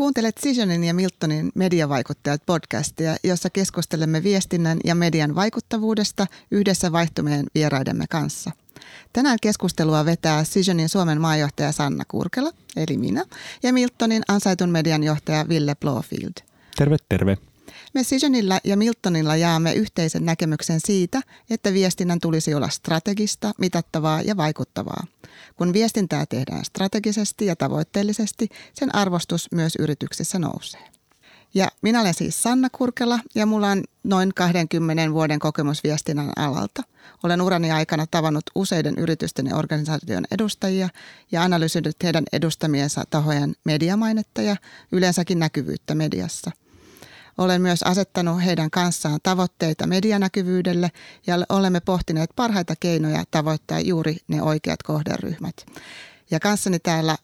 Kuuntelet Cisionin ja Miltonin mediavaikuttajat podcastia, jossa keskustelemme viestinnän ja median vaikuttavuudesta yhdessä vaihtumien vieraidemme kanssa. Tänään keskustelua vetää Cisionin Suomen maajohtaja Sanna Kurkela, eli minä, ja Miltonin ansaitun median johtaja Ville Blofield. Terve, terve. Me Cisionilla ja Miltonilla jaamme yhteisen näkemyksen siitä, että viestinnän tulisi olla strategista, mitattavaa ja vaikuttavaa. Kun viestintää tehdään strategisesti ja tavoitteellisesti, sen arvostus myös yrityksissä nousee. Ja minä olen siis Sanna Kurkela ja mulla on noin 20 vuoden kokemus viestinnän alalta. Olen urani aikana tavannut useiden yritysten ja organisaation edustajia ja analysoinut heidän edustamiensa tahojen mediamainetta ja yleensäkin näkyvyyttä mediassa – olen myös asettanut heidän kanssaan tavoitteita medianäkyvyydelle ja olemme pohtineet parhaita keinoja tavoittaa juuri ne oikeat kohderyhmät. Ja kanssani täällä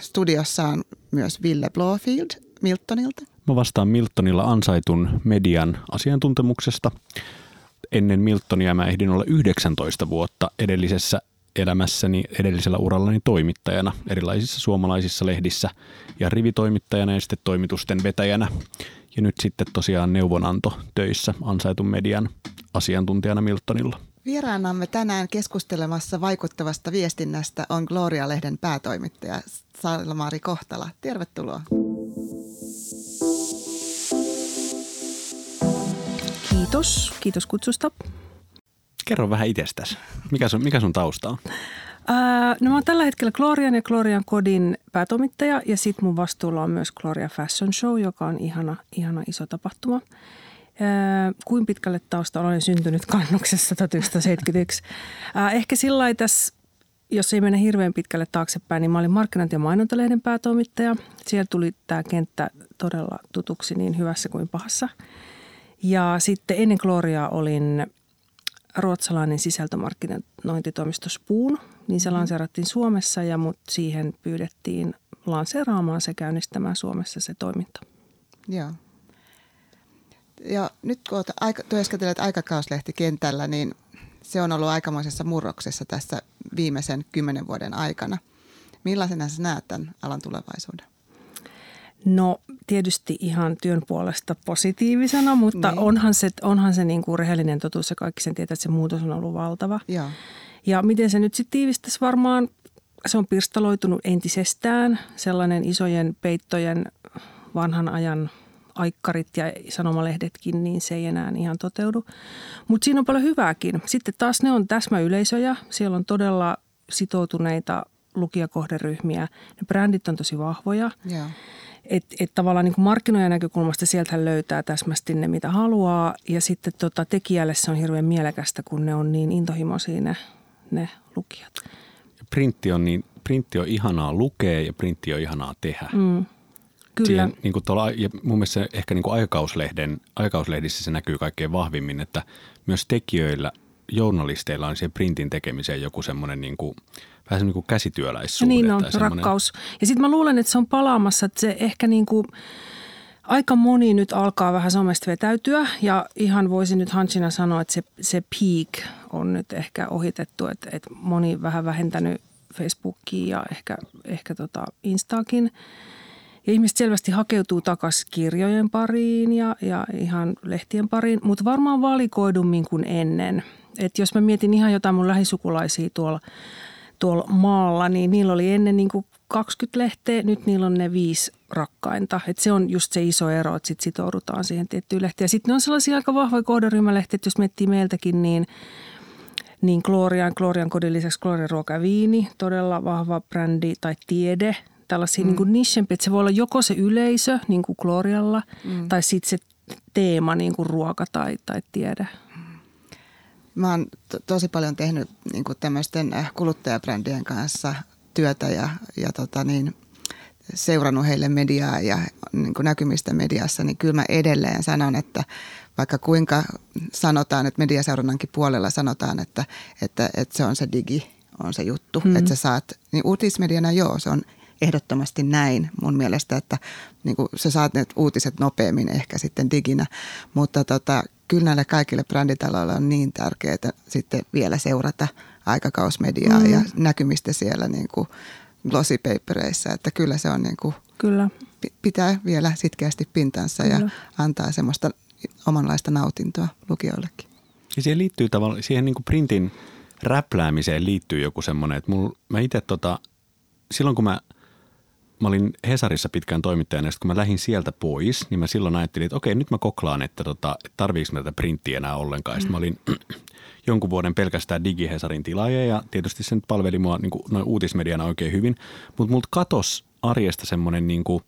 studiossa on myös Ville Blofield Miltonilta. Mä vastaan Miltonilla ansaitun median asiantuntemuksesta. Ennen Miltonia mä ehdin olla 19 vuotta edellisessä elämässäni edellisellä urallani toimittajana erilaisissa suomalaisissa lehdissä ja rivitoimittajana ja sitten toimitusten vetäjänä. Ja nyt sitten tosiaan neuvonanto töissä ansaitun median asiantuntijana Miltonilla. Vieraanamme tänään keskustelemassa vaikuttavasta viestinnästä on Gloria-lehden päätoimittaja Salmari Kohtala. Tervetuloa. Kiitos. Kiitos kutsusta. Kerro vähän itsestäsi. Mikä sun, mikä sun tausta on? Ää, no mä oon tällä hetkellä Glorian ja Glorian kodin päätoimittaja ja sit mun vastuulla on myös Gloria Fashion Show, joka on ihana, ihana iso tapahtuma. Ää, kuin pitkälle tausta olen syntynyt kannuksessa 1971. Ää, ehkä sillä tässä jos ei mene hirveän pitkälle taaksepäin, niin mä olin markkinointi- ja mainontalehden päätoimittaja. Siellä tuli tämä kenttä todella tutuksi niin hyvässä kuin pahassa. Ja sitten ennen Gloriaa olin ruotsalainen sisältömarkkinointitoimisto Spoon, niin se mm-hmm. lanseerattiin Suomessa ja mut siihen pyydettiin lanseeraamaan se käynnistämään Suomessa se toiminta. Joo. Ja nyt kun aika, työskentelet aikakauslehtikentällä, niin se on ollut aikamoisessa murroksessa tässä viimeisen kymmenen vuoden aikana. Millaisena sä näet tämän alan tulevaisuuden? No tietysti ihan työn puolesta positiivisena, mutta niin. onhan se, onhan se niin kuin rehellinen totuus ja kaikki sen tietää, että se muutos on ollut valtava. Ja, ja miten se nyt sitten tiivistäisi varmaan, se on pirstaloitunut entisestään, sellainen isojen peittojen vanhan ajan aikkarit ja sanomalehdetkin, niin se ei enää ihan toteudu. Mutta siinä on paljon hyvääkin. Sitten taas ne on täsmäyleisöjä, siellä on todella sitoutuneita lukijakohderyhmiä. Ne brändit on tosi vahvoja. Ja. Että et tavallaan niin kuin markkinoiden näkökulmasta sieltä löytää täsmästi ne, mitä haluaa. Ja sitten tota, tekijälle se on hirveän mielekästä, kun ne on niin intohimoisia ne, ne lukijat. Printti on, niin, printti on ihanaa lukea ja printti on ihanaa tehdä. Mm. Kyllä. Siihen, niin kuin tuolla, ja mun mielestä ehkä niin kuin aikakauslehden, aikakauslehdissä se näkyy kaikkein vahvimmin, että myös tekijöillä, journalisteilla on siihen printin tekemiseen joku semmoinen niin kuin – vähän niin kuin käsityöläissuhde. Niin on, rakkaus. Ja sitten mä luulen, että se on palaamassa, että se ehkä niin kuin aika moni nyt alkaa vähän somesta vetäytyä ja ihan voisin nyt Hansina sanoa, että se, se peak on nyt ehkä ohitettu, että, että moni vähän vähentänyt Facebookia ja ehkä, ehkä tota Instaakin. Ja ihmiset selvästi hakeutuu takaisin kirjojen pariin ja, ja ihan lehtien pariin, mutta varmaan valikoidummin kuin ennen. Et jos mä mietin ihan jotain mun lähisukulaisia tuolla tuolla maalla, niin niillä oli ennen niin kuin 20 lehteä, nyt niillä on ne viisi rakkainta. Et se on just se iso ero, että sit sitoudutaan siihen tiettyyn lehteen. Sitten ne on sellaisia aika vahvoja kohderyhmälehtiä, että jos miettii meiltäkin, niin niin Glorian, Glorian kodin lisäksi Glorian ruoka ja viini, todella vahva brändi tai tiede, tällaisia mm. niin nichempiä, että se voi olla joko se yleisö, niin kuin Glorialla, mm. tai sitten se teema, niin kuin ruoka tai, tai tiede. Mä oon to- tosi paljon tehnyt niin tämmöisten äh, kuluttajabrändien kanssa työtä ja, ja tota niin, seurannut heille mediaa ja niin kuin näkymistä mediassa, niin kyllä mä edelleen sanon, että vaikka kuinka sanotaan, että mediaseurannankin puolella sanotaan, että, että, että se on se digi, on se juttu, mm. että sä saat, niin uutismediana joo, se on ehdottomasti näin mun mielestä, että niin kuin sä saat ne uutiset nopeammin ehkä sitten diginä, mutta tota, kyllä näille kaikille bränditaloille on niin tärkeää sitten vielä seurata aikakausmediaa mm. ja näkymistä siellä niin kuin glossy papereissa, että kyllä se on niin kuin Kyllä. pitää vielä sitkeästi pintansa Kyllä. ja antaa semmoista omanlaista nautintoa lukijoillekin. Ja siihen liittyy tavallaan, siihen niin kuin printin räpläämiseen liittyy joku semmoinen, että mul, mä itse tota, silloin kun mä, mä olin Hesarissa pitkään toimittajana, ja kun mä lähdin sieltä pois, niin mä silloin ajattelin, että okei, nyt mä koklaan, että tota, tarviiko mä tätä printtiä enää ollenkaan. Mm. Sitten mä olin jonkun vuoden pelkästään digihesarin tilaaja, ja tietysti se nyt palveli mua niin kuin, noin uutismediana oikein hyvin, mutta multa katos arjesta semmoinen niin kuin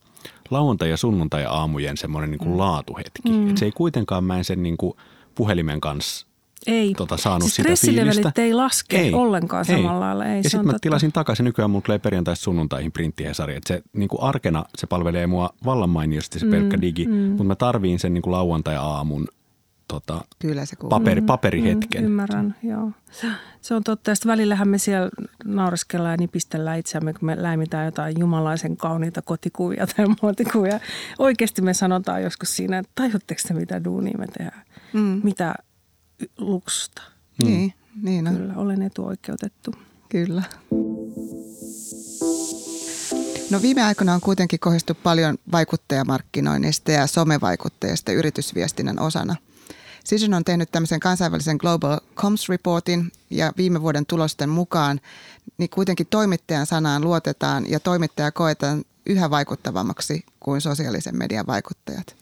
lauantai- ja sunnuntai-aamujen semmoinen niin kuin mm. laatuhetki. Mm. Et se ei kuitenkaan mä en sen niin kuin puhelimen kanssa ei. Tota, saanut siis sitä fiilistä. ei laske ei. ollenkaan ei. samalla lailla. Ei, ja sitten mä totta. tilasin takaisin. Nykyään mulla tulee perjantaista sunnuntaihin printtihesari. Et se niin kuin arkena se palvelee mua vallan mainiosti se mm, pelkkä digi, mm. mutta mä tarviin sen niin kuin lauantai-aamun tota, Kyllä se paperi, mm, paperihetken. Mm, ymmärrän, joo. Se on totta. Ja sitten välillähän me siellä naureskellaan ja nipistellään itseämme, kun me läimitään jotain jumalaisen kauniita kotikuvia tai muotikuvia. Oikeasti me sanotaan joskus siinä, että tajutteko te mitä duunia me tehdään? Mm. Mitä luksusta. Mm. Niin, niin on. Kyllä, olen etuoikeutettu. Kyllä. No viime aikoina on kuitenkin kohdistu paljon vaikuttajamarkkinoinnista ja somevaikuttajista yritysviestinnän osana. Cision on tehnyt tämmöisen kansainvälisen Global Comms Reportin ja viime vuoden tulosten mukaan niin kuitenkin toimittajan sanaan luotetaan ja toimittaja koetaan yhä vaikuttavammaksi kuin sosiaalisen median vaikuttajat.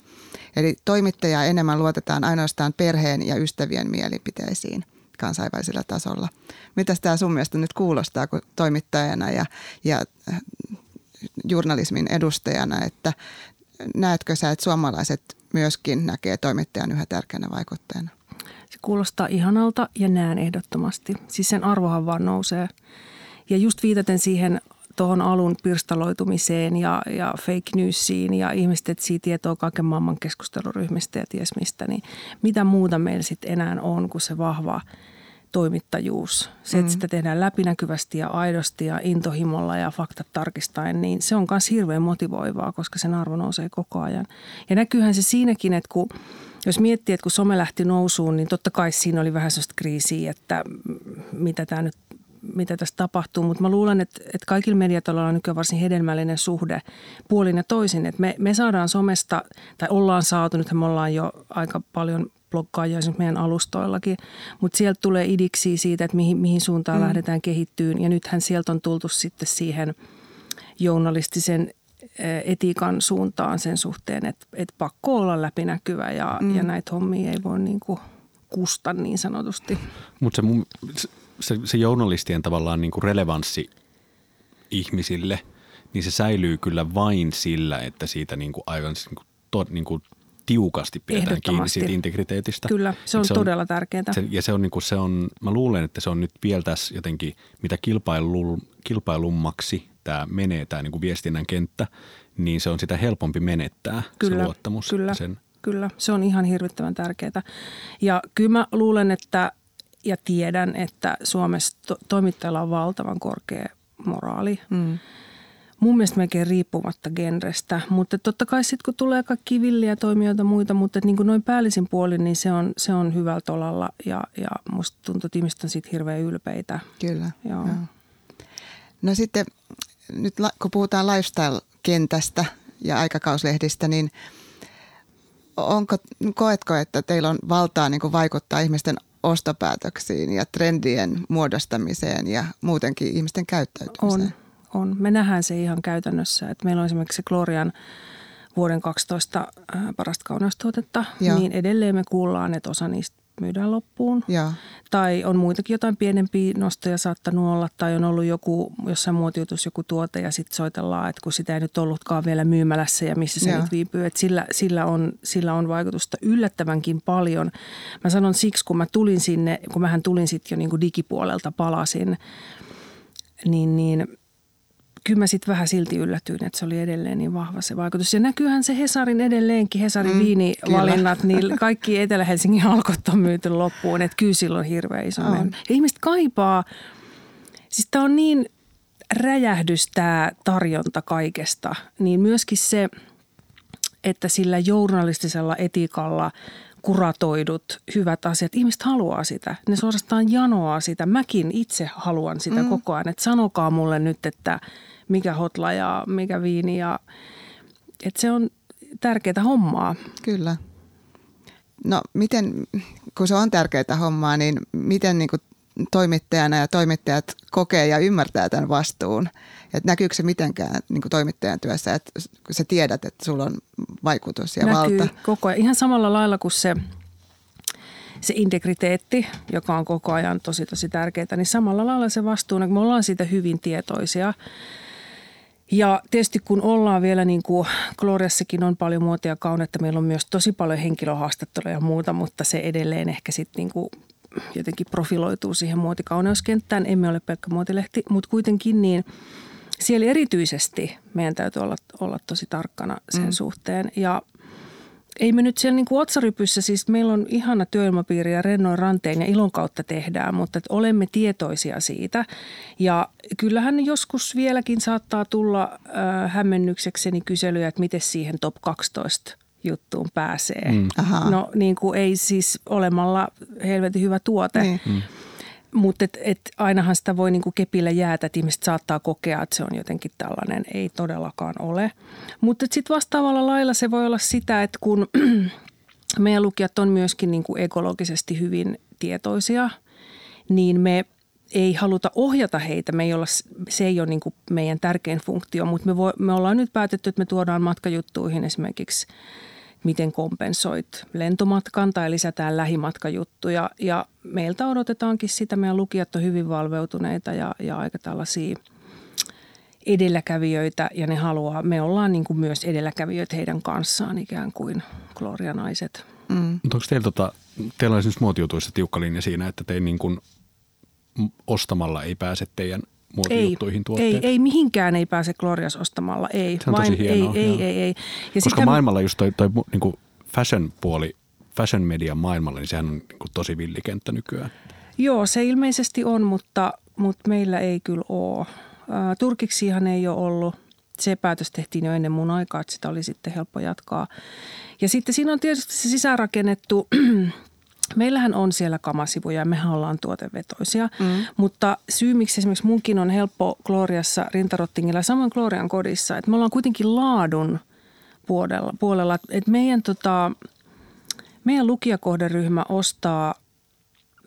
Eli toimittajaa enemmän luotetaan ainoastaan perheen ja ystävien mielipiteisiin kansainvälisellä tasolla. Mitä tämä sun mielestä nyt kuulostaa kun toimittajana ja, ja äh, journalismin edustajana, että näetkö sä, että suomalaiset myöskin näkee toimittajan yhä tärkeänä vaikuttajana? Se kuulostaa ihanalta ja näen ehdottomasti. Siis sen arvohan vaan nousee. Ja just viitaten siihen tuohon alun pirstaloitumiseen ja, ja fake newsiin ja ihmiset etsii tietoa kaiken maailman keskusteluryhmistä ja ties mistä, niin mitä muuta meillä sitten enää on kuin se vahva toimittajuus. Se, että mm. sitä tehdään läpinäkyvästi ja aidosti ja intohimolla ja faktat tarkistaen, niin se on myös hirveän motivoivaa, koska sen arvo nousee koko ajan. Ja näkyyhän se siinäkin, että kun jos miettii, että kun some lähti nousuun, niin totta kai siinä oli vähän sellaista kriisiä, että mitä tämä nyt mitä tässä tapahtuu, mutta mä luulen, että, että kaikilla mediataloilla on nykyään varsin hedelmällinen suhde puolin ja toisin. Että me, me saadaan somesta, tai ollaan saatu, nythän me ollaan jo aika paljon bloggaajia esimerkiksi meidän alustoillakin, mutta sieltä tulee idiksi siitä, että mihin, mihin suuntaan mm. lähdetään kehittyyn. Ja nythän sieltä on tultu sitten siihen journalistisen etiikan suuntaan sen suhteen, että, että pakko olla läpinäkyvä ja, mm. ja näitä hommia ei voi niin kuin kusta niin sanotusti. Mutta se mun, se, se journalistien tavallaan niin kuin relevanssi ihmisille, niin se säilyy kyllä vain sillä, että siitä niin kuin aivan niin kuin, to, niin kuin tiukasti pidetään kiinni siitä integriteetistä. Kyllä, se on, se on todella tärkeää. Se, ja se on, niin kuin, se on, mä luulen, että se on nyt vielä tässä jotenkin, mitä kilpailu, kilpailummaksi tämä menee, tämä niin kuin viestinnän kenttä, niin se on sitä helpompi menettää kyllä, se luottamus. Kyllä, sen. kyllä, se on ihan hirvittävän tärkeää. Ja kyllä mä luulen, että ja tiedän, että Suomessa to- toimittajalla on valtavan korkea moraali. Mm. Mun mielestä melkein riippumatta genrestä, mutta totta kai sitten kun tulee kaikki villiä toimijoita muita, mutta niin kuin noin päällisin puolin, niin se on, se on hyvällä tolalla ja, ja musta tuntuu, että ihmiset on siitä hirveän ylpeitä. Kyllä. Joo. Joo. No sitten nyt kun puhutaan lifestyle-kentästä ja aikakauslehdistä, niin onko, koetko, että teillä on valtaa niin kuin vaikuttaa ihmisten ostopäätöksiin ja trendien muodostamiseen ja muutenkin ihmisten käyttäytymiseen? On, on. Me nähdään se ihan käytännössä. Että meillä on esimerkiksi Glorian vuoden 12 äh, parasta kauneustuotetta, Joo. niin edelleen me kuullaan, että osa niistä myydään loppuun. Ja. Tai on muitakin jotain pienempiä nostoja saattanut olla, tai on ollut joku, jossain muotiutus joku tuote ja sitten soitellaan, että kun sitä ei nyt ollutkaan vielä myymälässä ja missä se ja. nyt viipyy. Että sillä, sillä, on, sillä on vaikutusta yllättävänkin paljon. Mä sanon siksi, kun mä tulin sinne, kun mähän tulin sitten jo niin kuin digipuolelta palasin, niin, niin – kyllä mä sitten vähän silti yllätyin, että se oli edelleen niin vahva se vaikutus. Ja näkyyhän se Hesarin edelleenkin, Hesarin mm, viinivalinnat, niin kaikki Etelä-Helsingin alkot on myyty loppuun. Että kyllä silloin hirveän iso on. Ja ihmiset kaipaa, siis tämä on niin räjähdys tämä tarjonta kaikesta, niin myöskin se, että sillä journalistisella etiikalla kuratoidut hyvät asiat. Ihmiset haluaa sitä. Ne suorastaan janoaa sitä. Mäkin itse haluan sitä mm. koko ajan. Että sanokaa mulle nyt, että mikä hotla ja mikä viini ja että se on tärkeää hommaa. Kyllä. No miten, kun se on tärkeää hommaa, niin miten niin kuin toimittajana ja toimittajat kokee ja ymmärtää tämän vastuun? Et näkyykö se mitenkään niin kuin toimittajan työssä, että kun sä tiedät, että sulla on vaikutus ja Näkyy valta? koko ajan. Ihan samalla lailla kuin se, se integriteetti, joka on koko ajan tosi tosi tärkeää, niin samalla lailla se vastuu, kun me ollaan siitä hyvin tietoisia. Ja tietysti kun ollaan vielä niin kuin Gloriassakin on paljon muotia kaunetta, meillä on myös tosi paljon henkilöhaastatteluja ja muuta, mutta se edelleen ehkä sitten niin kuin jotenkin profiloituu siihen muotikauneuskentään. Emme ole pelkkä muotilehti, mutta kuitenkin niin siellä erityisesti meidän täytyy olla, olla tosi tarkkana sen mm. suhteen. Ja ei me nyt siellä niin kuin otsarypyssä, siis meillä on ihana työilmapiiri ja rennoin ranteen ja ilon kautta tehdään, mutta että olemme tietoisia siitä. Ja kyllähän joskus vieläkin saattaa tulla äh, hämmennyksekseni kyselyjä, että miten siihen top 12 juttuun pääsee. Mm. No niin kuin ei siis olemalla helvetin hyvä tuote. Niin. Mm. Mutta et, et ainahan sitä voi niinku kepillä jäätä, että ihmiset saattaa kokea, että se on jotenkin tällainen. Ei todellakaan ole. Mutta sitten vastaavalla lailla se voi olla sitä, että kun meidän lukijat on myöskin niinku ekologisesti hyvin tietoisia, niin me ei haluta ohjata heitä. Me ei olla, se ei ole niinku meidän tärkein funktio, mutta me, me ollaan nyt päätetty, että me tuodaan matkajuttuihin esimerkiksi – miten kompensoit lentomatkan tai lisätään lähimatkajuttuja. Ja meiltä odotetaankin sitä, meidän lukijat on hyvin valveutuneita ja, ja aika tällaisia edelläkävijöitä ja ne haluaa, me ollaan niin kuin myös edelläkävijöitä heidän kanssaan ikään kuin Gloria-naiset. Mm. Onko teillä, tota, teillä on esimerkiksi muotijutuissa tiukka linja siinä, että te niin kuin ostamalla ei pääse teidän muotijuttuihin ei, Ei, ei mihinkään ei pääse Glorias ostamalla, ei. Se on Vain, tosi hienoa. Ei, ei, ei, ei. Ja Koska maailmalla just toi, toi niin fashion-puoli, fashion median maailmalla, niin sehän on niin kuin tosi villikenttä nykyään. Joo, se ilmeisesti on, mutta, mutta meillä ei kyllä ole. Turkiksihan ei ole ollut. Se päätös tehtiin jo ennen mun aikaa, että sitä oli sitten helppo jatkaa. Ja sitten siinä on tietysti se sisäänrakennettu Meillähän on siellä kamasivuja ja mehän ollaan tuotevetoisia, mm. mutta syy miksi esimerkiksi munkin on helppo Gloriassa, Rintarottingilla, samoin Glorian kodissa, että me ollaan kuitenkin laadun puolella, puolella. Että meidän, tota, meidän lukijakohderyhmä ostaa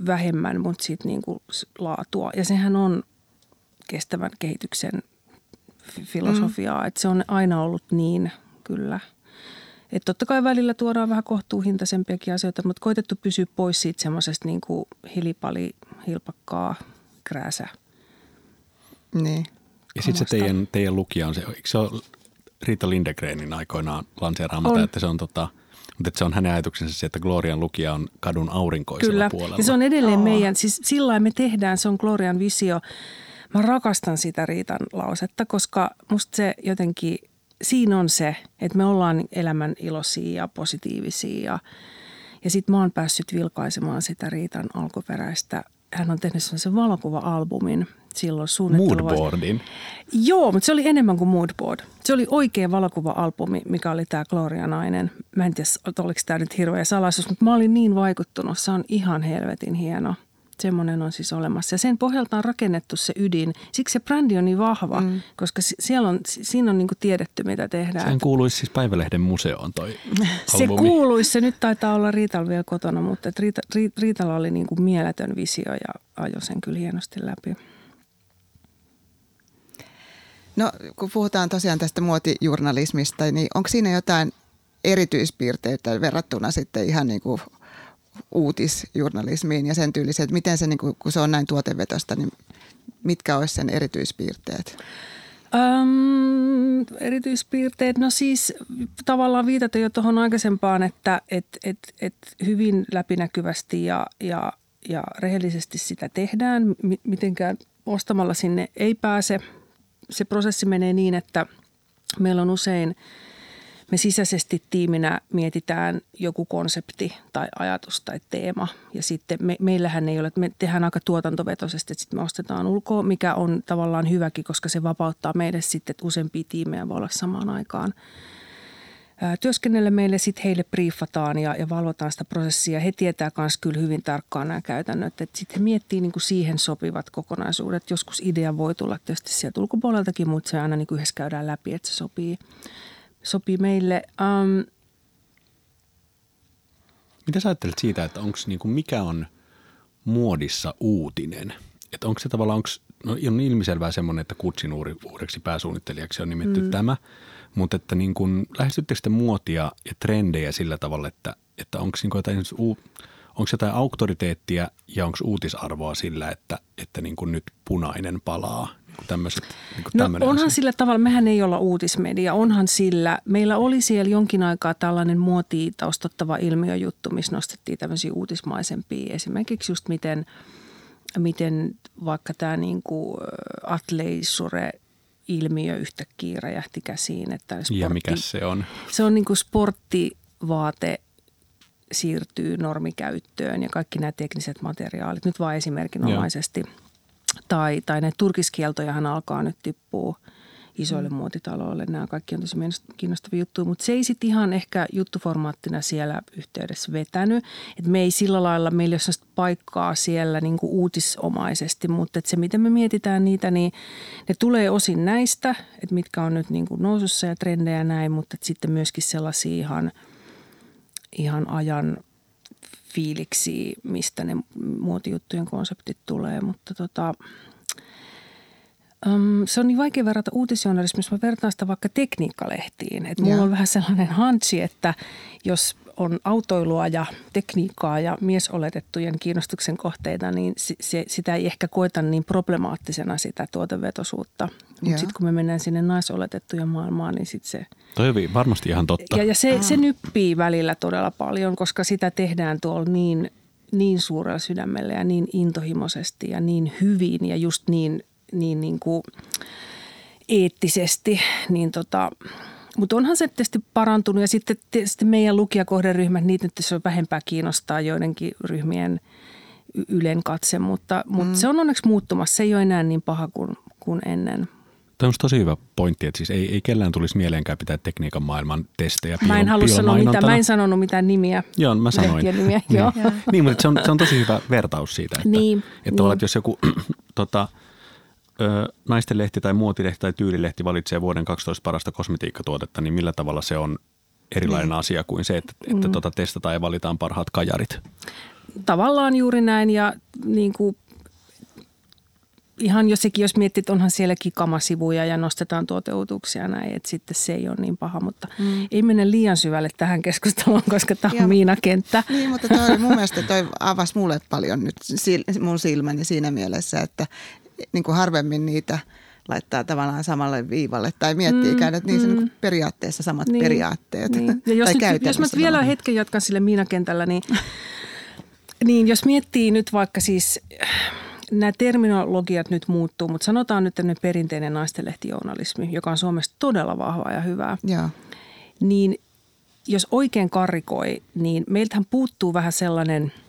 vähemmän, mutta sitten niinku laatua. Ja sehän on kestävän kehityksen filosofiaa, mm. että se on aina ollut niin kyllä – että totta kai välillä tuodaan vähän kohtuuhintaisempiakin asioita, mutta koitettu pysyä pois siitä semmoisesta niin kuin hilipali, hilpakkaa, krääsä. Niin. Ja sitten se teidän, teidän lukija on se, eikö se ole Riita Lindegrenin aikoinaan lanseeraamata, että se on tota, mutta että se on hänen ajatuksensa se, että Glorian lukija on kadun aurinkoisella Kyllä. puolella. ja se on edelleen oh. meidän, siis sillä me tehdään, se on Glorian visio. Mä rakastan sitä Riitan lausetta, koska musta se jotenkin – siinä on se, että me ollaan elämän iloisia ja positiivisia ja, ja sitten mä oon päässyt vilkaisemaan sitä Riitan alkuperäistä. Hän on tehnyt sellaisen valokuva-albumin silloin Moodboardin? Joo, mutta se oli enemmän kuin moodboard. Se oli oikea valokuva-albumi, mikä oli tämä Gloria Nainen. Mä en tiedä, oliko tämä nyt hirveä salaisuus, mutta mä olin niin vaikuttunut. Se on ihan helvetin hieno. Semmoinen on siis olemassa. Ja sen pohjalta on rakennettu se ydin. Siksi se brändi on niin vahva, mm. koska siellä on, siinä on niin tiedetty, mitä tehdään. Sen kuuluisi siis Päivälehden museoon toi Se kuuluisi. Se nyt taitaa olla Riitalla vielä kotona, mutta Riita, Riitalla oli niin kuin mieletön visio ja ajoi sen kyllä hienosti läpi. No kun puhutaan tosiaan tästä muotijournalismista, niin onko siinä jotain erityispiirteitä verrattuna sitten ihan niin kuin – uutisjournalismiin ja sen tyyliseen, että miten se, niin kun se on näin tuotevetosta, niin mitkä olisi sen erityispiirteet? Öm, erityispiirteet, no siis tavallaan viitata jo tuohon aikaisempaan, että et, et, et hyvin läpinäkyvästi ja, ja, ja rehellisesti sitä tehdään. Mitenkään ostamalla sinne ei pääse. Se prosessi menee niin, että meillä on usein – me sisäisesti tiiminä mietitään joku konsepti tai ajatus tai teema. Ja sitten me, meillähän ei ole, me tehdään aika tuotantovetoisesti, että sitten me ostetaan ulkoa, mikä on tavallaan hyväkin, koska se vapauttaa meille sitten, että useampia tiimejä voi olla samaan aikaan työskennellä meille, sitten heille briefataan ja, ja valvotaan sitä prosessia. He tietää myös kyllä hyvin tarkkaan nämä käytännöt, sitten he miettii niin kuin siihen sopivat kokonaisuudet. Joskus idea voi tulla tietysti sieltä ulkopuoleltakin, mutta se aina niin kuin yhdessä käydään läpi, että se sopii sopii meille. Um, Mitä sä ajattelet siitä, että onko niinku, mikä on muodissa uutinen? Että onko se tavallaan, onko, no on ilmiselvää semmoinen, että kutsin uudeksi pääsuunnittelijaksi on nimetty mm. tämä, mutta että niin kuin, lähestyttekö te muotia ja trendejä sillä tavalla, että, että onko niin jotain, onko jotain auktoriteettia ja onko uutisarvoa sillä, että, että niin kuin nyt punainen palaa tämmöiset, niin no onhan asia. sillä tavalla, mehän ei olla uutismedia, onhan sillä. Meillä oli siellä jonkin aikaa tällainen muotitaustattava ilmiöjuttu, missä nostettiin tämmöisiä uutismaisempia. Esimerkiksi just miten, miten vaikka tämä niin kuin atleisure ilmiö yhtäkkiä räjähti käsiin. Että sportti, ja mikä se on? Se on niin kuin sporttivaate siirtyy normikäyttöön ja kaikki nämä tekniset materiaalit, nyt vain esimerkinomaisesti. Tai, tai ne turkiskieltojahan alkaa nyt tippua isoille mm. muotitaloille. Nämä kaikki on tosi kiinnostavia juttuja, mutta se ei sitten ihan ehkä juttuformaattina siellä yhteydessä vetänyt. Et me ei sillä lailla, meillä ei ole paikkaa siellä niin kuin uutisomaisesti, mutta et se miten me mietitään niitä, niin ne tulee osin näistä, että mitkä on nyt niin kuin nousussa ja trendejä ja näin, mutta sitten myöskin sellaisia ihan, ihan ajan fiiliksi, mistä ne muotijuttujen konseptit tulee, mutta tota, Um, se on niin vaikea verrata uutisjournalismissa. Mä vertaan sitä vaikka tekniikkalehtiin. Et mulla on vähän sellainen hansi, että jos on autoilua ja tekniikkaa ja miesoletettujen kiinnostuksen kohteita, niin se, sitä ei ehkä koeta niin problemaattisena sitä tuotevetosuutta. Mutta sitten kun me mennään sinne naisoletettujen maailmaan, niin sitten se... Toi on varmasti ihan totta. Ja, ja se, se nyppii välillä todella paljon, koska sitä tehdään tuolla niin, niin suurella sydämellä ja niin intohimoisesti ja niin hyvin ja just niin niin, niin kuin eettisesti, niin tota, mutta onhan se tietysti parantunut ja sitten tietysti meidän lukijakohderyhmät, niitä nyt se on vähempää kiinnostaa joidenkin ryhmien ylen katse, mutta, mutta mm. se on onneksi muuttumassa. Se ei ole enää niin paha kuin, kuin ennen. Tämä on tosi hyvä pointti, että siis ei, ei kellään tulisi mieleenkään pitää tekniikan maailman testejä Mä en halua sanoa mitään, mä en sanonut mitään nimiä. Joo, mä sanoin. Nimiä, niin. joo. niin, mutta se on, se on tosi hyvä vertaus siitä, että, niin, että, niin. että jos joku tota, – ö, naisten lehti tai muotilehti tai tyylilehti valitsee vuoden 12 parasta kosmetiikkatuotetta, niin millä tavalla se on erilainen mm. asia kuin se, että, että mm. tota testataan ja valitaan parhaat kajarit? Tavallaan juuri näin ja niin kuin ihan jossakin, jos miettii, että onhan sielläkin kamasivuja ja nostetaan tuoteutuksia näin, että sitten se ei ole niin paha, mutta mm. ei mene liian syvälle tähän keskusteluun, koska tämä on Miina-kenttä. Niin, mutta toi, mun mielestä toi avasi mulle paljon nyt mun silmäni siinä mielessä, että, niin kuin harvemmin niitä laittaa tavallaan samalle viivalle tai miettiikään, mm, että niissä mm. niin periaatteessa samat niin, periaatteet. Niin. Ja jos, tai nyt, jos mä vielä samaan. hetken jatkan sille Miinakentällä, niin, niin jos miettii nyt vaikka siis nämä terminologiat nyt muuttuu, mutta sanotaan nyt tämmöinen perinteinen naistenlehtijournalismi, joka on Suomessa todella vahvaa ja hyvää. Ja. Niin jos oikein karikoi, niin meiltähän puuttuu vähän sellainen –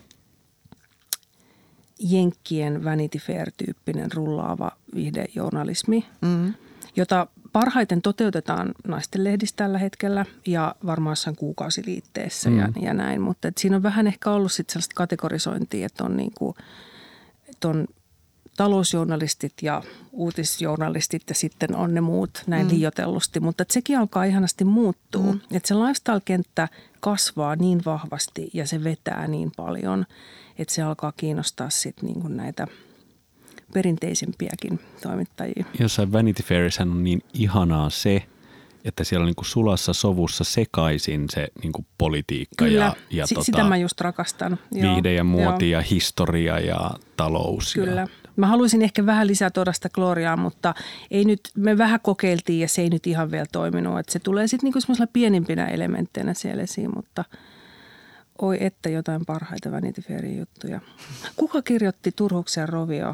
jenkkien Vanity Fair-tyyppinen rullaava viihdejournalismi, mm. jota parhaiten toteutetaan naisten lehdissä tällä hetkellä ja varmaan jossain kuukausiliitteessä mm. ja, ja näin. Mutta et siinä on vähän ehkä ollut sit sellaista kategorisointia, että on, niinku, että on talousjournalistit ja uutisjournalistit ja sitten on ne muut näin mm. liiotellusti. Mutta että sekin alkaa ihanasti muuttua. Mm. Että se lifestyle-kenttä kasvaa niin vahvasti ja se vetää niin paljon – että se alkaa kiinnostaa sitten niin näitä perinteisempiäkin toimittajia. Jossain Vanity Fairissähän on niin ihanaa se, että siellä on niin kuin sulassa sovussa sekaisin se niin kuin politiikka Kyllä. ja, ja S- tota, sitä mä just rakastan. Viihde ja muoti Joo. ja historia ja talous. Kyllä. Ja... Mä haluaisin ehkä vähän lisää tuoda sitä Gloriaa, mutta ei nyt, me vähän kokeiltiin ja se ei nyt ihan vielä toiminut. Että se tulee sitten niinku semmoisella pienimpinä elementteinä siellä esiin, mutta – Oi että jotain parhaita Vanity Fairin juttuja. Kuka kirjoitti Turhuksen Rovio?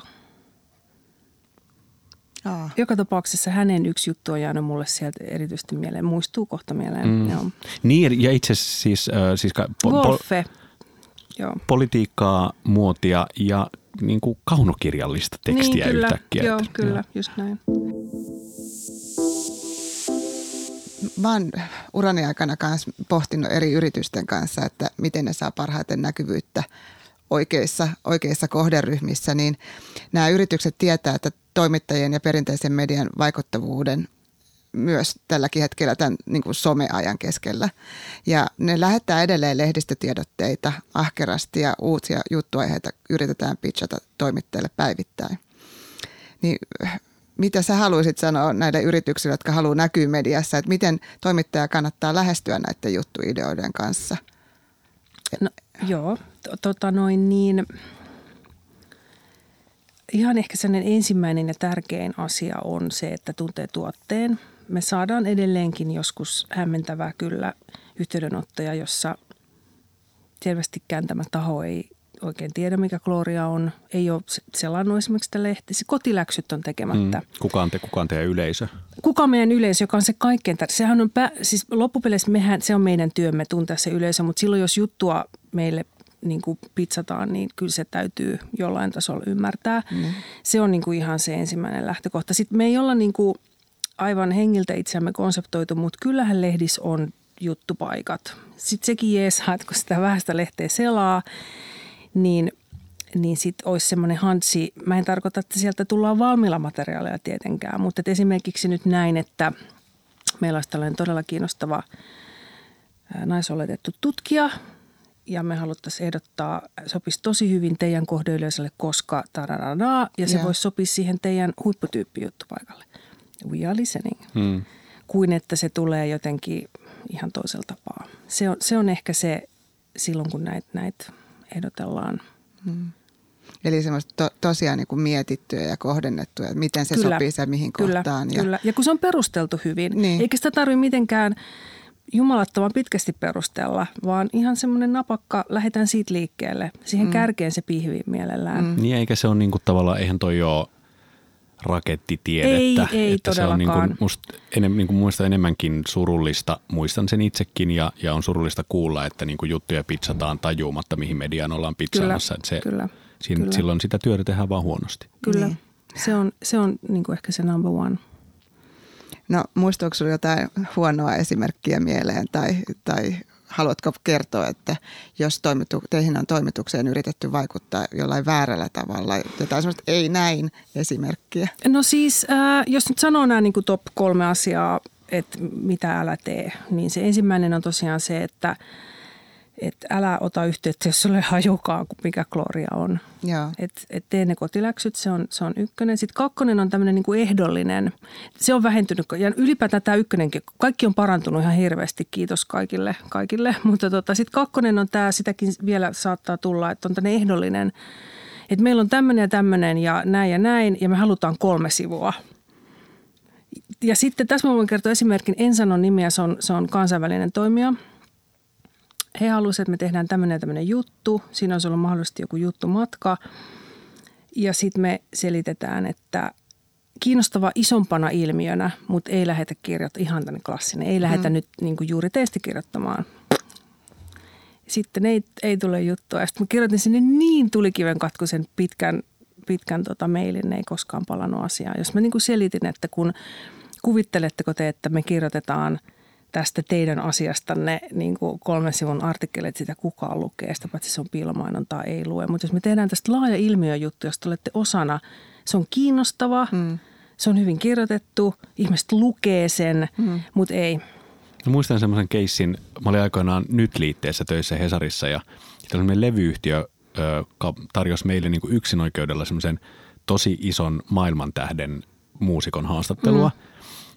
Aa. Joka tapauksessa hänen yksi juttu on jäänyt mulle sieltä erityisesti mieleen. Muistuu kohta mieleen. Mm. Joo. Niin, ja itse siis... Äh, siis po- Wolfe. Joo. Politiikkaa, muotia ja niin kuin kaunokirjallista tekstiä niin, kyllä. yhtäkkiä. Joo, että, kyllä, joo. just näin. Mä oon urani aikana kanssa pohtinut eri yritysten kanssa, että miten ne saa parhaiten näkyvyyttä oikeissa, oikeissa kohderyhmissä, niin nämä yritykset tietää, että toimittajien ja perinteisen median vaikuttavuuden myös tälläkin hetkellä tämän niin kuin someajan keskellä. Ja ne lähettää edelleen lehdistötiedotteita ahkerasti ja uusia juttuaiheita yritetään pitchata toimittajille päivittäin. Niin mitä sä haluaisit sanoa näille yrityksille, jotka haluaa näkyä mediassa, että miten toimittaja kannattaa lähestyä näiden juttuideoiden kanssa? No, joo, tota noin niin, ihan ehkä sellainen ensimmäinen ja tärkein asia on se, että tuntee tuotteen. Me saadaan edelleenkin joskus hämmentävää kyllä yhteydenottoja, jossa selvästikään tämä taho ei oikein tiedä, mikä klooria on. Ei ole selannut esimerkiksi sitä lehtisi. Kotiläksyt on tekemättä. Mm. Kuka, on te, kuka on teidän yleisö? Kuka on meidän yleisö, joka on se kaikkein tärkein. Sehän on, pä, siis loppupeleissä mehän, se on meidän työmme tuntea se yleisö, mutta silloin jos juttua meille niin kuin pizzataan, niin kyllä se täytyy jollain tasolla ymmärtää. Mm. Se on niin kuin ihan se ensimmäinen lähtökohta. Sitten me ei olla niin kuin aivan hengiltä itseämme konseptoitu, mutta kyllähän lehdis on juttupaikat. Sitten sekin jeesaa, että kun sitä vähäistä lehteä selaa, niin, niin sitten olisi semmoinen hansi. Mä en tarkoita, että sieltä tullaan valmiilla materiaaleja tietenkään, mutta esimerkiksi nyt näin, että meillä olisi tällainen todella kiinnostava naisoletettu tutkija, ja me haluttaisiin ehdottaa, sopisi tosi hyvin teidän kohdeyleisölle, koska tararadaa, ja se yeah. voisi sopia siihen teidän huipputyyppijuttupaikalle. We are listening. Hmm. Kuin että se tulee jotenkin ihan toisella tapaa. Se on, se on ehkä se silloin, kun näitä näit ehdotellaan. Hmm. Eli semmoista to, tosiaan niin kuin mietittyä ja kohdennettuja, että miten se kyllä, sopii se mihin kyllä, kohtaan. Ja... Kyllä, ja kun se on perusteltu hyvin, niin. eikä sitä tarvitse mitenkään – jumalattoman pitkästi perustella, vaan ihan semmoinen napakka, lähdetään siitä liikkeelle. Siihen mm. kärkeen se pihvi mielellään. Mm. Niin eikä se ole niinku tavallaan, eihän toi ole rakettitiedettä. Ei, ei että todellakaan. Se on niinku musta, enem, niinku muista enemmänkin surullista, muistan sen itsekin ja, ja on surullista kuulla, että niinku juttuja pitsataan tajuumatta, mihin mediaan ollaan pitsaamassa. Kyllä, se, kyllä, siinä, kyllä. Silloin sitä työtä tehdään vaan huonosti. Kyllä, niin. se on, se on niinku ehkä se number one – No muistuuko sinulla jotain huonoa esimerkkiä mieleen tai, tai haluatko kertoa, että jos toimitu, teihin on toimitukseen yritetty vaikuttaa jollain väärällä tavalla, jotain sellaista ei näin esimerkkiä? No siis, äh, jos nyt sanoo nämä niin top kolme asiaa, että mitä älä tee, niin se ensimmäinen on tosiaan se, että – että älä ota yhteyttä, jos sulle hajukaan, mikä klooria on. Et, et tee ne kotiläksyt, se on, se on ykkönen. Sitten kakkonen on tämmöinen niin kuin ehdollinen. Se on vähentynyt ja ylipäätään tämä ykkönenkin. Kaikki on parantunut ihan hirveästi, kiitos kaikille. kaikille. Mutta tota, sitten kakkonen on tämä, sitäkin vielä saattaa tulla, että on tämmöinen ehdollinen. Että meillä on tämmöinen ja tämmöinen ja näin ja näin ja me halutaan kolme sivua. Ja sitten tässä mä voin kertoa esimerkin, en sano nimiä, se on, se on kansainvälinen toimija – he halusivat, että me tehdään tämmöinen tämmöinen juttu. Siinä olisi ollut mahdollisesti joku juttumatka. Ja sitten me selitetään, että kiinnostava isompana ilmiönä, mutta ei lähetä kirjoittaa ihan tänne klassinen. Ei lähetä mm. nyt niin juuri teistä kirjoittamaan. Sitten ei, ei tule juttua. Ja sitten mä kirjoitin sinne niin tulikiven katkuisen pitkän, pitkän tota mailin, ne ei koskaan palannut asiaan. Jos mä niin kuin selitin, että kun kuvitteletteko te, että me kirjoitetaan – tästä teidän asiastanne niin kuin kolmen sivun artikkelit, sitä kukaan lukee, sitä paitsi se on piilomainontaa, ei lue. Mutta jos me tehdään tästä laaja ilmiöjuttu, josta olette osana, se on kiinnostava, mm. se on hyvin kirjoitettu, ihmiset lukee sen, mm. mutta ei. No, muistan semmoisen keissin, mä olin aikoinaan nyt liitteessä töissä Hesarissa ja tällainen levyyhtiö joka tarjosi meille niin kuin yksinoikeudella semmoisen tosi ison maailmantähden muusikon haastattelua. Mm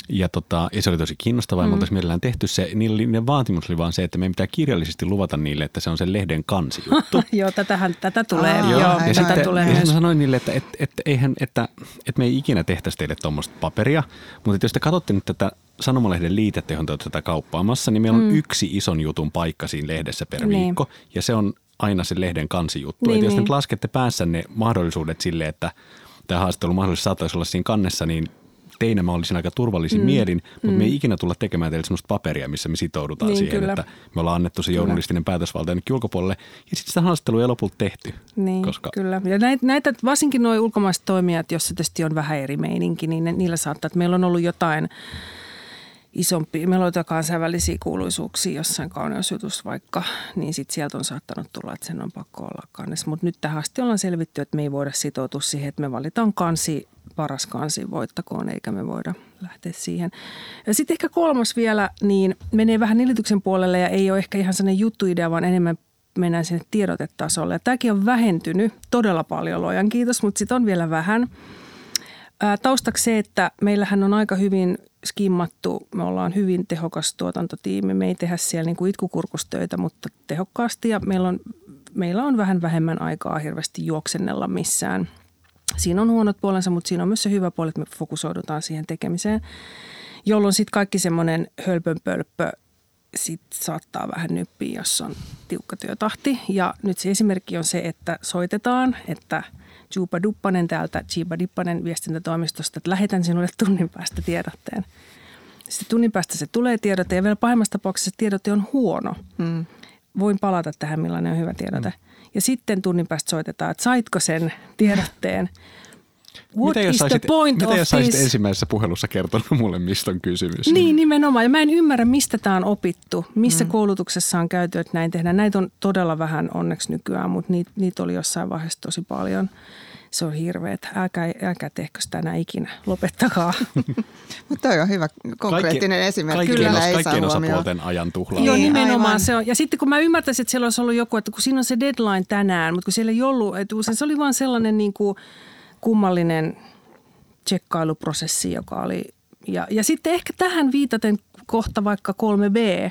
ja, tota, ja se oli tosi kiinnostavaa mm. ja me mielellään tehty se. Niille, niiden vaatimus oli vaan se, että meidän pitää kirjallisesti luvata niille, että se on sen lehden kansijuttu. joo, tätähän, tätä tulee. Aa, joo, ja tätä sitten, tulee ja mä sanoin niille, että, että, että, eihän, että, että me ei ikinä tehtäisi teille tuommoista paperia. Mutta jos te katsotte nyt tätä sanomalehden liitettä, johon te olette tätä kauppaamassa, niin meillä on mm. yksi ison jutun paikka siinä lehdessä per niin. viikko. Ja se on aina se lehden kansijuttu. Niin, että jos niin. nyt laskette päässänne mahdollisuudet sille, että tämä haastattelu mahdollisesti saattaisi olla siinä kannessa, niin teinä mä olisin aika turvallisin mm. mielin, mutta mm. me ei ikinä tulla tekemään teille sellaista paperia, missä me sitoudutaan niin, siihen, kyllä. että me ollaan annettu se journalistinen päätösvalta jonnekin ulkopuolelle. Ja sitten sitä haastattelua ei lopulta tehty. Niin, koska... kyllä. Ja näitä, näitä varsinkin nuo ulkomaiset toimijat, joissa tietysti on vähän eri meininki, niin ne, niillä saattaa, että meillä on ollut jotain isompi, meloita kansainvälisiä kuuluisuuksia jossain kauneusjutussa vaikka, niin sitten sieltä on saattanut tulla, että sen on pakko olla kannes. Mutta nyt tähän asti ollaan selvitty, että me ei voida sitoutua siihen, että me valitaan kansi, paras kansi voittakoon, eikä me voida lähteä siihen. Ja sitten ehkä kolmas vielä, niin menee vähän nilityksen puolelle ja ei ole ehkä ihan sellainen juttuidea, vaan enemmän mennään sinne tiedotetasolle. Ja tämäkin on vähentynyt todella paljon, lojan kiitos, mutta sitten on vielä vähän. Taustaksi se, että meillähän on aika hyvin skimmattu, me ollaan hyvin tehokas tuotantotiimi. Me ei tehdä siellä niin kuin itkukurkustöitä, mutta tehokkaasti ja meillä on, meillä on vähän vähemmän aikaa hirveästi juoksennella missään. Siinä on huonot puolensa, mutta siinä on myös se hyvä puoli, että me fokusoidutaan siihen tekemiseen, jolloin sitten kaikki semmoinen hölpönpölppö sit saattaa vähän nyppiä, jos on tiukka työtahti. Ja nyt se esimerkki on se, että soitetaan, että – Juba Duppanen täältä, Chiba Dippanen viestintätoimistosta, että lähetän sinulle tunnin päästä tiedotteen. Sitten tunnin päästä se tulee tiedote ja vielä pahimmassa tapauksessa tiedote on huono. Mm. Voin palata tähän, millainen on hyvä tiedote. Mm. Ja sitten tunnin päästä soitetaan, että saitko sen tiedotteen. What mitä jos, saisit, mitä jos saisit ensimmäisessä puhelussa kertonut mulle, mistä on kysymys? Niin, nimenomaan. Ja mä en ymmärrä, mistä tämä on opittu, missä mm. koulutuksessa on käyty, että näin tehdään. Näitä on todella vähän onneksi nykyään, mutta niitä, niitä oli jossain vaiheessa tosi paljon se on hirveä, että älkää, älkää tehkö sitä enää ikinä, lopettakaa. Mutta toi on hyvä konkreettinen Kaikki, esimerkki. Kaikkien, Kyllä os, kaikkien osapuolten ajan tuhlaa. Joo, nimenomaan se on. Ja sitten kun mä ymmärtäisin, että siellä olisi ollut joku, että kun siinä on se deadline tänään, mutta kun siellä ei ollut, että se oli vaan sellainen niin kuin kummallinen tsekkailuprosessi, joka oli. Ja, ja sitten ehkä tähän viitaten kohta vaikka 3B,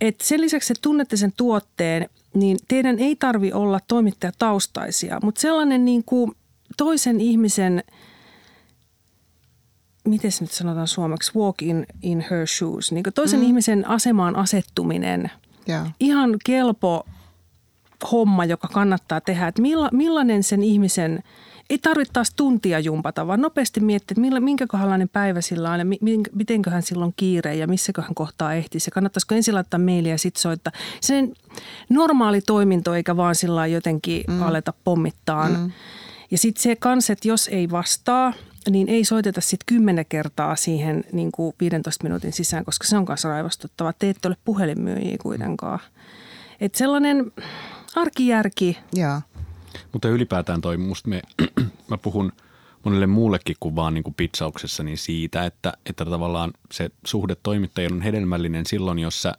että sen lisäksi, että tunnette sen tuotteen niin teidän ei tarvi olla toimittajataustaisia, mutta sellainen niin kuin toisen ihmisen, miten se nyt sanotaan suomeksi, walk in, in her shoes, niin kuin toisen mm. ihmisen asemaan asettuminen, yeah. ihan kelpo homma, joka kannattaa tehdä, että milla, millainen sen ihmisen – ei tarvitse taas tuntia jumpata, vaan nopeasti miettiä, että millä, minkä kohdalainen päivä sillä on ja mitenköhän silloin kiire ja missäköhän kohtaa ehtisi. Ja kannattaisiko ensin laittaa mailia ja sitten soittaa. Sen normaali toiminto eikä vaan sillä jotenkin mm. aleta pommittaa. Mm. Ja sitten se kans, että jos ei vastaa, niin ei soiteta sitten kymmenen kertaa siihen niin kuin 15 minuutin sisään, koska se on kanssa raivostuttava. Te ette ole puhelinmyyjiä kuitenkaan. Että sellainen arkijärki. Joo. Mutta ylipäätään toi, musta me, mä puhun monelle muullekin kuin vaan niin kuin pizzauksessa, niin siitä, että, että tavallaan se suhde toimittajan on hedelmällinen silloin, jos, sä,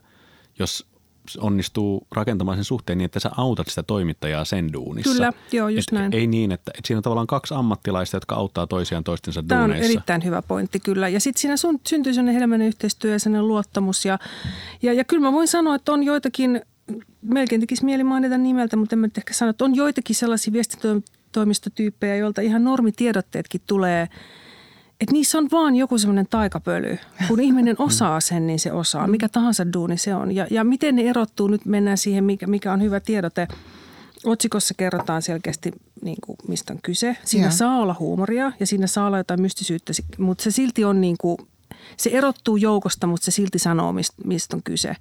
jos onnistuu rakentamaan sen suhteen niin, että sä autat sitä toimittajaa sen duunissa. Kyllä, joo, just Et näin. Ei niin, että, että siinä on tavallaan kaksi ammattilaista, jotka auttaa toisiaan toistensa Tämä duuneissa. on erittäin hyvä pointti kyllä. Ja sitten siinä sun, syntyy sellainen hedelmäinen yhteistyö ja sellainen luottamus. Ja, ja, ja kyllä mä voin sanoa, että on joitakin melkein tekisi mieli mainita nimeltä, mutta en ehkä sano, että on joitakin sellaisia viestintätoimistotyyppejä, joilta ihan normitiedotteetkin tulee, että niissä on vaan joku semmoinen taikapöly. Kun ihminen osaa sen, niin se osaa. Mikä tahansa duuni se on. Ja, ja miten ne erottuu, nyt mennään siihen, mikä, mikä on hyvä tiedote. Otsikossa kerrotaan selkeästi, niin kuin, mistä on kyse. Siinä ja. saa olla huumoria ja siinä saa olla jotain mystisyyttä, mutta se silti on niin kuin, se erottuu joukosta, mutta se silti sanoo, mistä on kyse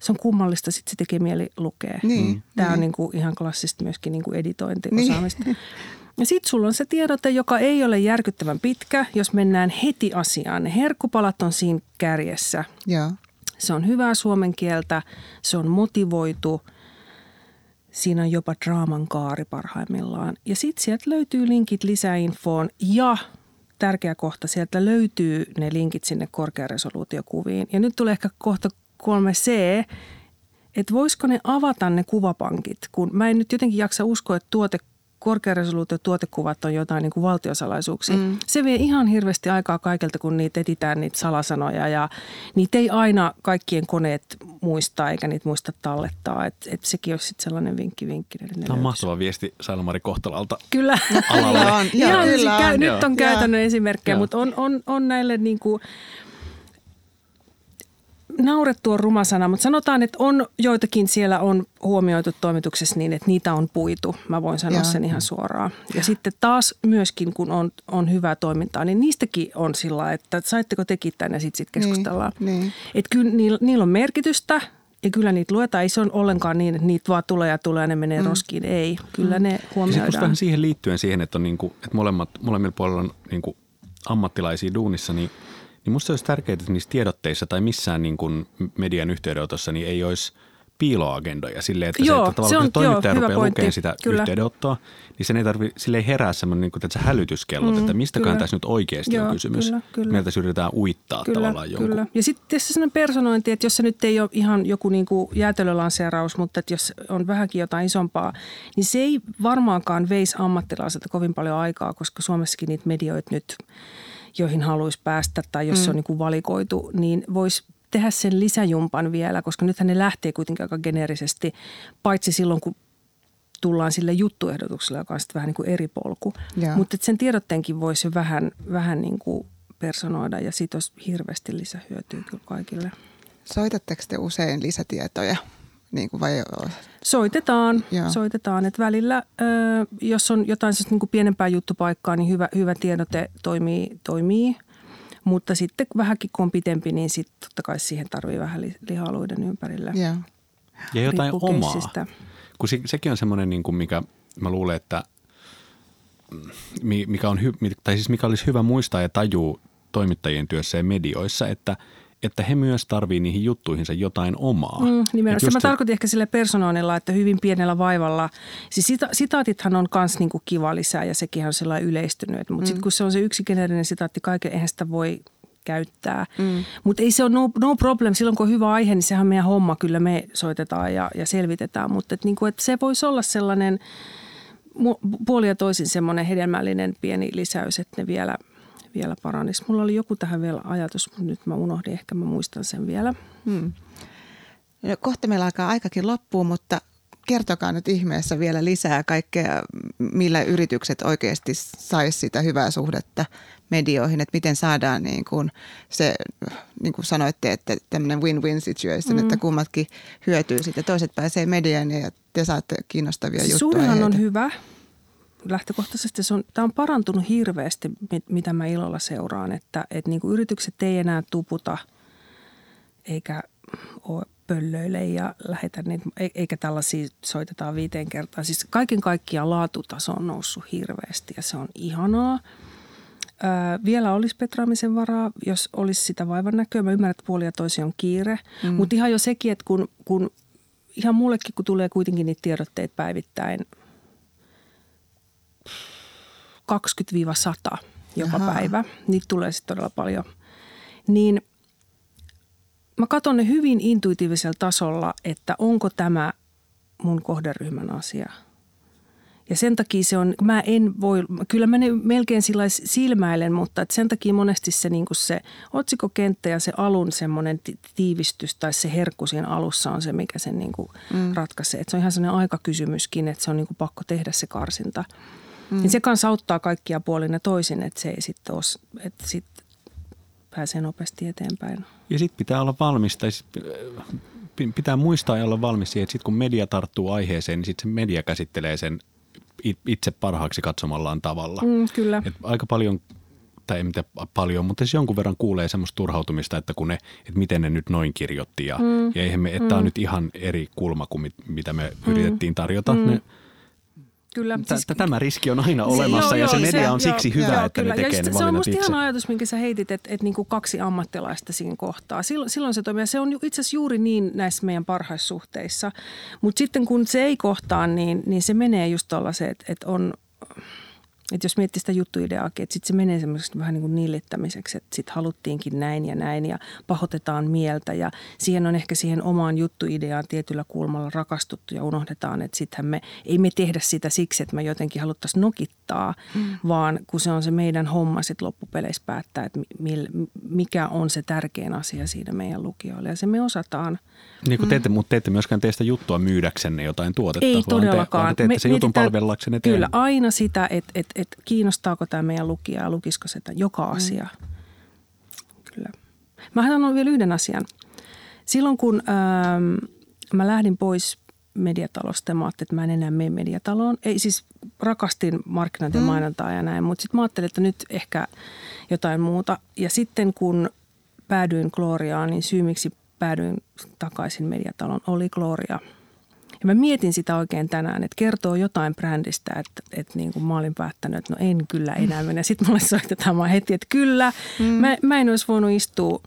se on kummallista, sitten se tekee mieli lukea. Niin, Tämä niin. on niin kuin ihan klassista myöskin niin kuin editointiosaamista. Niin. Ja sitten sulla on se tiedote, joka ei ole järkyttävän pitkä, jos mennään heti asiaan. Ne herkkupalat on siinä kärjessä. Ja. Se on hyvää suomen kieltä, se on motivoitu, siinä on jopa draaman kaari parhaimmillaan. Ja sitten sieltä löytyy linkit lisäinfoon ja tärkeä kohta, sieltä löytyy ne linkit sinne korkearesoluutiokuviin. Ja nyt tulee ehkä kohta 3C, että voisiko ne avata ne kuvapankit, kun mä en nyt jotenkin jaksa uskoa, että tuote korkearesoluutio tuotekuvat on jotain niin kuin valtiosalaisuuksia. Mm. Se vie ihan hirveästi aikaa kaikelta, kun niitä etitään niitä salasanoja ja niitä ei aina kaikkien koneet muista eikä niitä muista tallettaa. Et, et sekin olisi sitten sellainen vinkki vinkki. Tämä on löytyisi. mahtava viesti Sailomari Kohtalalta Kyllä. Kyllä on. Joo, kyllä on. Nyt on käytännön esimerkkejä, mutta on, on, on näille niin kuin – naurettu on ruma sana, mutta sanotaan, että on joitakin siellä on huomioitu toimituksessa niin, että niitä on puitu. Mä voin sanoa ja. sen ihan suoraan. Ja, ja sitten taas myöskin, kun on, on hyvää toimintaa, niin niistäkin on sillä että saitteko tekin tänne ja sitten sit keskustellaan. Niin, niin. Että kyllä niillä, niillä on merkitystä ja kyllä niitä luetaan. Ei se on ollenkaan niin, että niitä vaan tulee ja tulee ja ne menee mm. roskiin. Ei, kyllä mm. ne huomioidaan. Ja vähän siihen liittyen siihen, että, on niin kuin, että molemmat, molemmilla puolilla on niin kuin ammattilaisia duunissa, niin – niin musta olisi tärkeää, että niissä tiedotteissa tai missään niin kuin median yhteydenotossa niin ei olisi – piiloagendoja sille, että joo, se, että se, on, kun se toimittaja joo, rupeaa lukemaan sitä kyllä. yhteydenottoa, niin sen ei tarvitse, sille ei herää semmoinen niin kuin, että se hälytyskellot, mm, että mistäkään tässä nyt oikeasti joo, on kysymys. Kyllä, kyllä. Meiltä yritetään uittaa kyllä, tavallaan jonkun. Kyllä. Ja sitten tässä sellainen personointi, että jos se nyt ei ole ihan joku niin kuin jäätelölanseeraus, mutta että jos on vähänkin jotain isompaa, niin se ei varmaankaan veisi ammattilaiselta kovin paljon aikaa, koska Suomessakin niitä medioita nyt joihin haluaisi päästä tai jos mm. se on niin kuin valikoitu, niin voisi tehdä sen lisäjumpan vielä, koska nythän ne lähtee kuitenkin aika geneerisesti, paitsi silloin kun tullaan sille juttuehdotukselle, joka on sitten vähän niin kuin eri polku. Mutta sen tiedotteenkin voisi vähän, vähän niin kuin personoida ja siitä olisi hirveästi lisähyötyä kyllä kaikille. Soitatteko te usein lisätietoja? Niin kuin vai... Soitetaan, Joo. soitetaan. Et välillä, jos on jotain siis niin kuin pienempää juttupaikkaa, niin hyvä, hyvä tiedote toimii, toimii – mutta sitten vähänkin kun on pitempi, niin sitten totta kai siihen tarvii vähän lihaluiden ympärillä. Yeah. Ja jotain omaa. Kun se, sekin on semmoinen, niin kuin mikä mä luulen, että mikä, on hy, tai siis mikä olisi hyvä muistaa ja tajua toimittajien työssä ja medioissa, että – että he myös tarvii niihin juttuihinsa jotain omaa. Mm, nimenomaan. Se mä tarkoitin ehkä sille persoonoinnilla, että hyvin pienellä vaivalla. Siis sita- sitaatithan on myös niinku kiva lisää ja sekin on sellainen yleistynyt. Mutta mm. sitten kun se on se yksi geneerinen sitaatti, kaiken eihän sitä voi käyttää. Mm. Mutta ei se ole no, no problem. Silloin kun on hyvä aihe, niin sehän on meidän homma. Kyllä me soitetaan ja, ja selvitetään. Mutta et niinku, et se voisi olla sellainen puoli ja toisin semmoinen hedelmällinen pieni lisäys, että ne vielä – vielä paranisi. Mulla oli joku tähän vielä ajatus, mutta nyt mä unohdin, ehkä mä muistan sen vielä. Hmm. No, kohta meillä alkaa aikakin loppuu, mutta kertokaa nyt ihmeessä vielä lisää kaikkea, millä yritykset oikeasti saisi sitä hyvää suhdetta medioihin, että miten saadaan niin kuin se, niin kuin sanoitte, että tämmöinen win-win situation, mm. että kummatkin hyötyy sitten. Toiset pääsee mediaan ja te saatte kiinnostavia juttuja. Suunnahan on hyvä lähtökohtaisesti se on, tämä on parantunut hirveästi, mitä mä ilolla seuraan, että, että niin kuin yritykset ei enää tuputa eikä ole pöllöille ja lähetä niitä, e-, eikä tällaisia soitetaan viiteen kertaan. Siis kaiken kaikkiaan laatutaso on noussut hirveästi ja se on ihanaa. Öö, vielä olisi petraamisen varaa, jos olisi sitä vaivan näköä. Mä ymmärrän, että puoli ja toisi on kiire. Mm. Mutta ihan jo sekin, että kun, kun ihan mullekin, kun tulee kuitenkin niitä tiedotteita päivittäin – 20-100 joka Jaha. päivä. Niitä tulee sitten todella paljon. Niin mä katson ne hyvin intuitiivisella tasolla, että onko tämä mun kohderyhmän asia. Ja sen takia se on, mä en voi, kyllä mä ne melkein sillä silmäilen, mutta että sen takia monesti se, niin se otsikokenttä ja se alun semmoinen tiivistys tai se herkku siinä alussa on se, mikä sen niin mm. ratkaisee. Että se on ihan sellainen aikakysymyskin, että se on niin pakko tehdä se karsinta. Mm. Niin se kanssa auttaa kaikkia puolin ja toisin, että se ei sitten ole, että sitten pääsee nopeasti eteenpäin. Ja sitten pitää olla valmis, tai sit pitää muistaa ja olla valmis siihen, että sitten kun media tarttuu aiheeseen, niin sitten se media käsittelee sen itse parhaaksi katsomallaan tavalla. Mm, kyllä. Et aika paljon tai ei mitään paljon, mutta se jonkun verran kuulee semmoista turhautumista, että kun ne, että miten ne nyt noin kirjoitti ja, mm. ja eihän me, että mm. on nyt ihan eri kulma kuin mit, mitä me mm. yritettiin tarjota. Mm. Ne, Kyllä. Siis, Tämä riski on aina olemassa se, joo, ja se media se, on siksi joo, hyvä, joo, että kyllä. ne tekee ne Se on musta ihan ajatus, minkä sä heitit, että, että niin kuin kaksi ammattilaista siinä kohtaa. Silloin, silloin se toimii. Se on itse asiassa juuri niin näissä meidän parhaissa suhteissa. Mutta sitten kun se ei kohtaa, niin, niin se menee just tuollaiset, että, että on – että jos miettii sitä juttuideaakin, että sitten se menee semmoiseksi vähän niin kuin nillittämiseksi, että sitten haluttiinkin näin ja näin ja pahoitetaan mieltä ja siihen on ehkä siihen omaan juttuideaan tietyllä kulmalla rakastuttu ja unohdetaan, että sittenhän me ei me tehdä sitä siksi, että me jotenkin haluttaisiin nokittaa, mm. vaan kun se on se meidän homma sitten loppupeleissä päättää, että mikä on se tärkein asia siinä meidän lukijoille ja se me osataan – niin kuin teette, mm. mutta teette myöskään teistä juttua myydäksenne jotain tuotetta. Ei todellakaan. Vaan te, teette sen jutun palvellaksenne Kyllä, aina sitä, että et, et kiinnostaako tämä meidän lukijaa, lukisiko se joka mm. asia. Kyllä. Mä sanon vielä yhden asian. Silloin kun ähm, mä lähdin pois mediatalosta ja mä ajattelin, että mä en enää mene mediataloon. Ei siis rakastin markkinointia mm. mainontaa ja näin, mutta sitten mä ajattelin, että nyt ehkä jotain muuta. Ja sitten kun päädyin Gloriaan, niin syy miksi päädyin takaisin mediatalon oli Gloria. Ja mä mietin sitä oikein tänään, että kertoo jotain brändistä, että, että niin kuin mä olin päättänyt, että no en kyllä enää mene. Sitten mulle soitetaan mä heti, että kyllä. Mm. Mä, mä en olisi voinut istua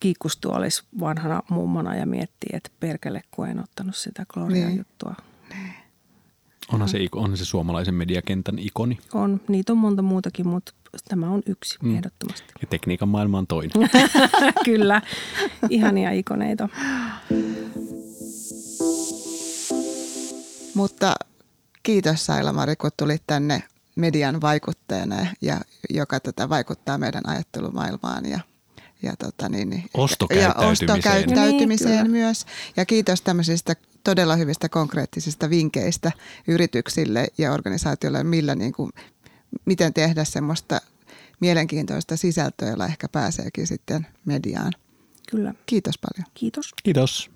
kiikkustuolissa vanhana mummona ja miettiä, että perkele, kun en ottanut sitä Gloria-juttua. Niin. Onhan se, onhan se suomalaisen mediakentän ikoni. On, niitä on monta muutakin, mutta tämä on yksi mm. ehdottomasti. Ja tekniikan maailma on toinen. Kyllä, ihania ikoneita. Mutta kiitos Saila-Mari, kun tulit tänne median vaikutteena ja joka tätä vaikuttaa meidän ajattelumaailmaan ja ja, tota niin, niin ostokäyttäytymiseen, ja ostokäyttäytymiseen niin, myös. Ja kiitos tämmöisistä todella hyvistä konkreettisista vinkkeistä yrityksille ja organisaatioille, millä niin kuin, miten tehdä semmoista mielenkiintoista sisältöä, jolla ehkä pääseekin sitten mediaan. Kyllä. Kiitos paljon. Kiitos. Kiitos.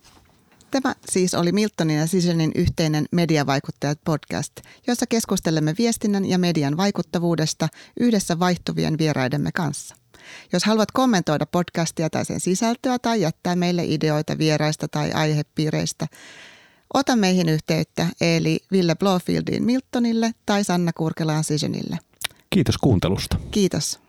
Tämä siis oli Miltonin ja Sisenin yhteinen Mediavaikuttajat podcast, jossa keskustelemme viestinnän ja median vaikuttavuudesta yhdessä vaihtuvien vieraidemme kanssa. Jos haluat kommentoida podcastia tai sen sisältöä tai jättää meille ideoita vieraista tai aihepiireistä, ota meihin yhteyttä eli Ville Blofieldiin Miltonille tai Sanna Kurkelaan Sisenille. Kiitos kuuntelusta. Kiitos.